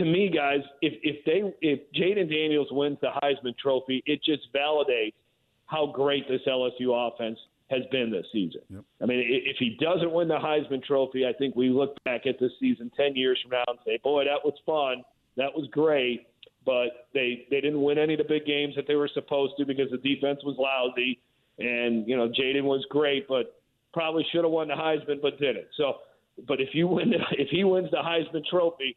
to me, guys, if if they if Jayden Daniels wins the Heisman Trophy, it just validates how great this LSU offense has been this season. Yep. I mean, if he doesn't win the Heisman Trophy, I think we look back at this season ten years from now and say, "Boy, that was fun. That was great." But they they didn't win any of the big games that they were supposed to because the defense was lousy, and you know Jayden was great, but probably should have won the Heisman, but didn't. So, but if you win, if he wins the Heisman Trophy,